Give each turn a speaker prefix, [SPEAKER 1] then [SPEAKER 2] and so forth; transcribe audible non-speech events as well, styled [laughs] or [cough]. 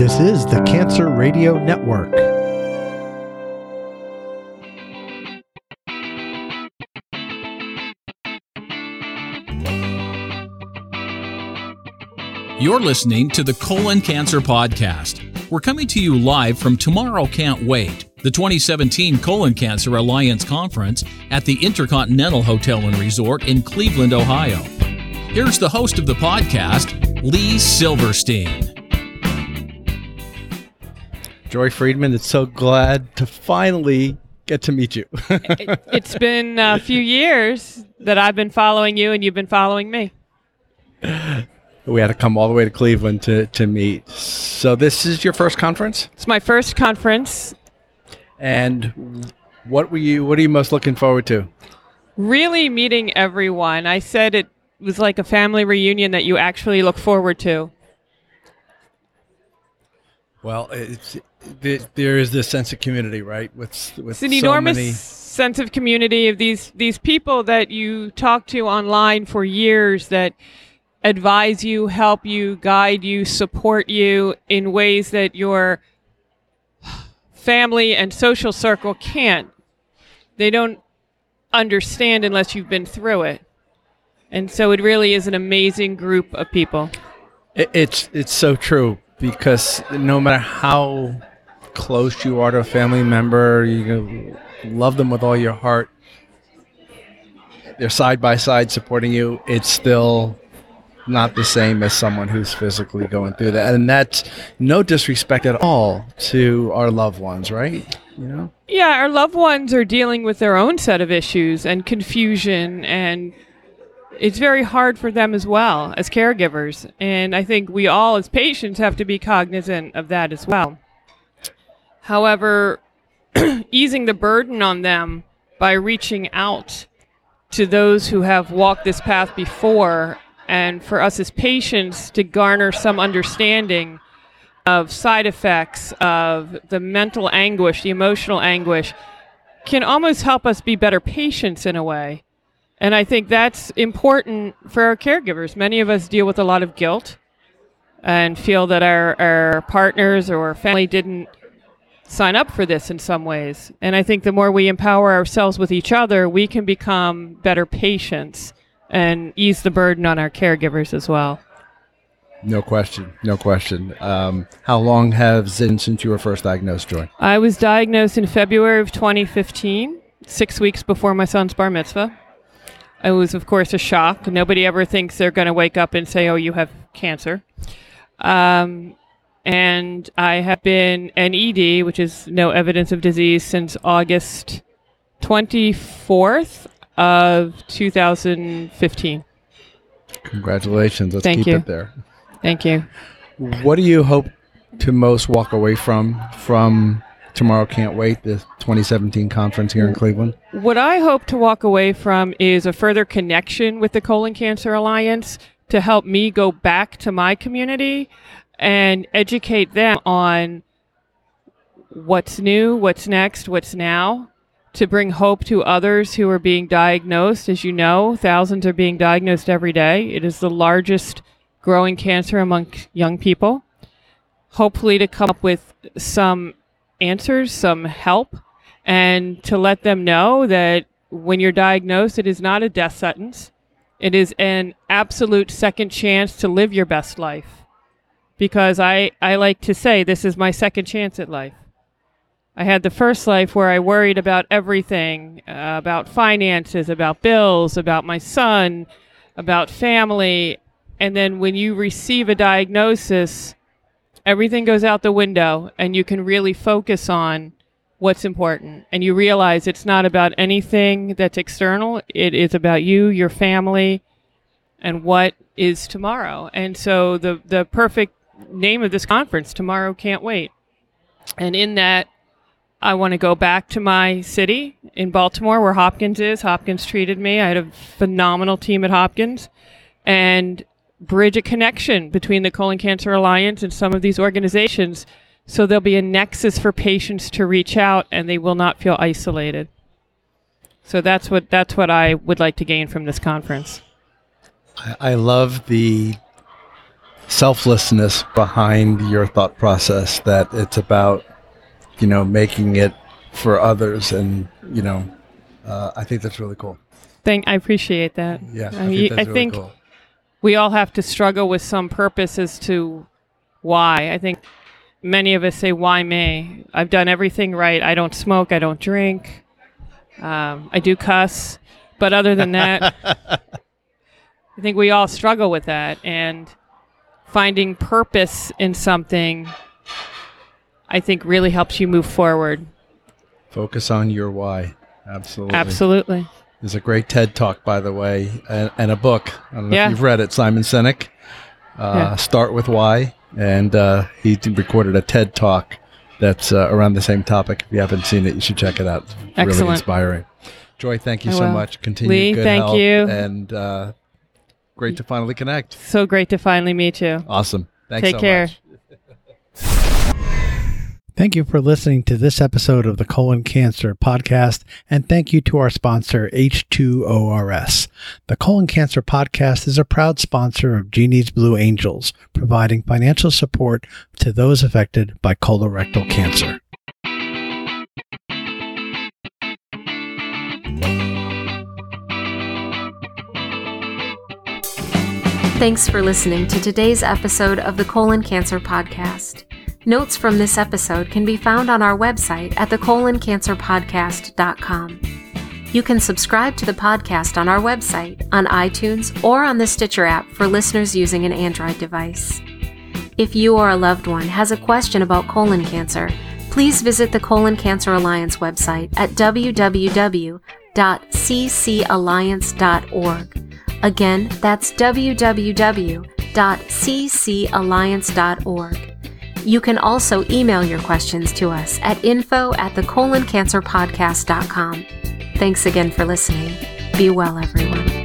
[SPEAKER 1] This is the Cancer Radio Network.
[SPEAKER 2] You're listening to the Colon Cancer Podcast. We're coming to you live from Tomorrow Can't Wait, the 2017 Colon Cancer Alliance Conference at the Intercontinental Hotel and Resort in Cleveland, Ohio. Here's the host of the podcast, Lee Silverstein.
[SPEAKER 1] Joy Friedman, it's so glad to finally get to meet you.
[SPEAKER 3] it, [laughs] it's been a few years that I've been following you and you've been following me.
[SPEAKER 1] we had to come all the way to Cleveland to, to meet. So this is your first conference?
[SPEAKER 3] It's my first conference.
[SPEAKER 1] And what were you what are you most looking forward to?
[SPEAKER 3] Really meeting everyone. I said it was like a family reunion that you actually look forward to.
[SPEAKER 1] Well, it's, there is this sense of community, right? With, with
[SPEAKER 3] it's an
[SPEAKER 1] so
[SPEAKER 3] enormous
[SPEAKER 1] many...
[SPEAKER 3] sense of community of these these people that you talk to online for years that advise you, help you, guide you, support you in ways that your family and social circle can't. They don't understand unless you've been through it. And so it really is an amazing group of people.
[SPEAKER 1] It's it's so true because no matter how close you are to a family member, you love them with all your heart. They're side by side supporting you. It's still not the same as someone who's physically going through that. And that's no disrespect at all to our loved ones, right? You know?
[SPEAKER 3] Yeah, our loved ones are dealing with their own set of issues and confusion and it's very hard for them as well as caregivers. And I think we all as patients have to be cognizant of that as well. However, [clears throat] easing the burden on them by reaching out to those who have walked this path before and for us as patients to garner some understanding of side effects, of the mental anguish, the emotional anguish, can almost help us be better patients in a way. And I think that's important for our caregivers. Many of us deal with a lot of guilt and feel that our, our partners or family didn't sign up for this in some ways. And I think the more we empower ourselves with each other, we can become better patients and ease the burden on our caregivers as well.
[SPEAKER 1] No question. No question. Um, how long has it been since you were first diagnosed, Joy?
[SPEAKER 3] I was diagnosed in February of 2015, six weeks before my son's bar mitzvah. It was, of course, a shock. Nobody ever thinks they're going to wake up and say, oh, you have cancer. Um, and I have been NED, which is no evidence of disease, since August 24th of 2015.
[SPEAKER 1] Congratulations. Let's
[SPEAKER 3] Thank
[SPEAKER 1] keep
[SPEAKER 3] you.
[SPEAKER 1] it there.
[SPEAKER 3] Thank you.
[SPEAKER 1] What do you hope to most walk away from from Tomorrow Can't Wait, the 2017 conference here in Cleveland?
[SPEAKER 3] What I hope to walk away from is a further connection with the Colon Cancer Alliance to help me go back to my community and educate them on what's new, what's next, what's now, to bring hope to others who are being diagnosed. As you know, thousands are being diagnosed every day. It is the largest growing cancer among young people. Hopefully, to come up with some answers, some help, and to let them know that when you're diagnosed, it is not a death sentence. It is an absolute second chance to live your best life. Because I, I like to say, this is my second chance at life. I had the first life where I worried about everything uh, about finances, about bills, about my son, about family. And then when you receive a diagnosis, everything goes out the window and you can really focus on what's important. And you realize it's not about anything that's external, it is about you, your family, and what is tomorrow. And so the, the perfect name of this conference, Tomorrow Can't Wait. And in that, I want to go back to my city in Baltimore where Hopkins is. Hopkins treated me. I had a phenomenal team at Hopkins and bridge a connection between the Colon Cancer Alliance and some of these organizations so there'll be a nexus for patients to reach out and they will not feel isolated. So that's what that's what I would like to gain from this conference.
[SPEAKER 1] I, I love the selflessness behind your thought process that it's about you know making it for others and you know uh, i think that's really cool
[SPEAKER 3] Thank, I appreciate that.
[SPEAKER 1] yeah i
[SPEAKER 3] Uh,
[SPEAKER 1] think
[SPEAKER 3] I
[SPEAKER 1] really
[SPEAKER 3] think
[SPEAKER 1] cool.
[SPEAKER 3] We all have to struggle with some purpose as to why. I think many of us say, "Why me? I've done everything right. I don't smoke. I don't drink. Um, I do cuss." But other than that, [laughs] I think we all struggle with that, and finding purpose in something, I think, really helps you move forward.
[SPEAKER 1] focus on your why absolutely
[SPEAKER 3] Absolutely.
[SPEAKER 1] There's a great ted talk by the way and, and a book i don't know
[SPEAKER 3] Yeah.
[SPEAKER 1] if you've read it simon sinek uh,
[SPEAKER 3] Yeah.
[SPEAKER 1] start with why and uh, he recorded a ted talk that's uh, around the same topic if you haven't seen it you should check it out it's really
[SPEAKER 3] Excellent.
[SPEAKER 1] inspiring joy thank you
[SPEAKER 3] I
[SPEAKER 1] so
[SPEAKER 3] will.
[SPEAKER 1] much continue
[SPEAKER 3] Lee,
[SPEAKER 1] good
[SPEAKER 3] thank
[SPEAKER 1] health,
[SPEAKER 3] you.
[SPEAKER 1] and uh, great to finally connect
[SPEAKER 3] So great to finally meet you.
[SPEAKER 1] awesome thanks
[SPEAKER 3] Take
[SPEAKER 1] so
[SPEAKER 3] care. [laughs]
[SPEAKER 4] Thank you for listening to this episode of the Colon Cancer Podcast, and thank you to our sponsor, H2ORS. The Colon Cancer Podcast is a proud sponsor of Genie's Blue Angels, providing financial support to those affected by colorectal cancer.
[SPEAKER 5] Thanks for listening to today's episode of the Colon Cancer Podcast. Notes from this episode can be found on our website at thecoloncancerpodcast.com. You can subscribe to the podcast on our website, on iTunes, or on the Stitcher app for listeners using an Android device. If you or a loved one has a question about colon cancer, please visit the Colon Cancer Alliance website at www.ccalliance.org. Again, that's www.ccalliance.org. You can also email your questions to us at info at thecoloncancerpodcast.com. Thanks again for listening. Be well, everyone.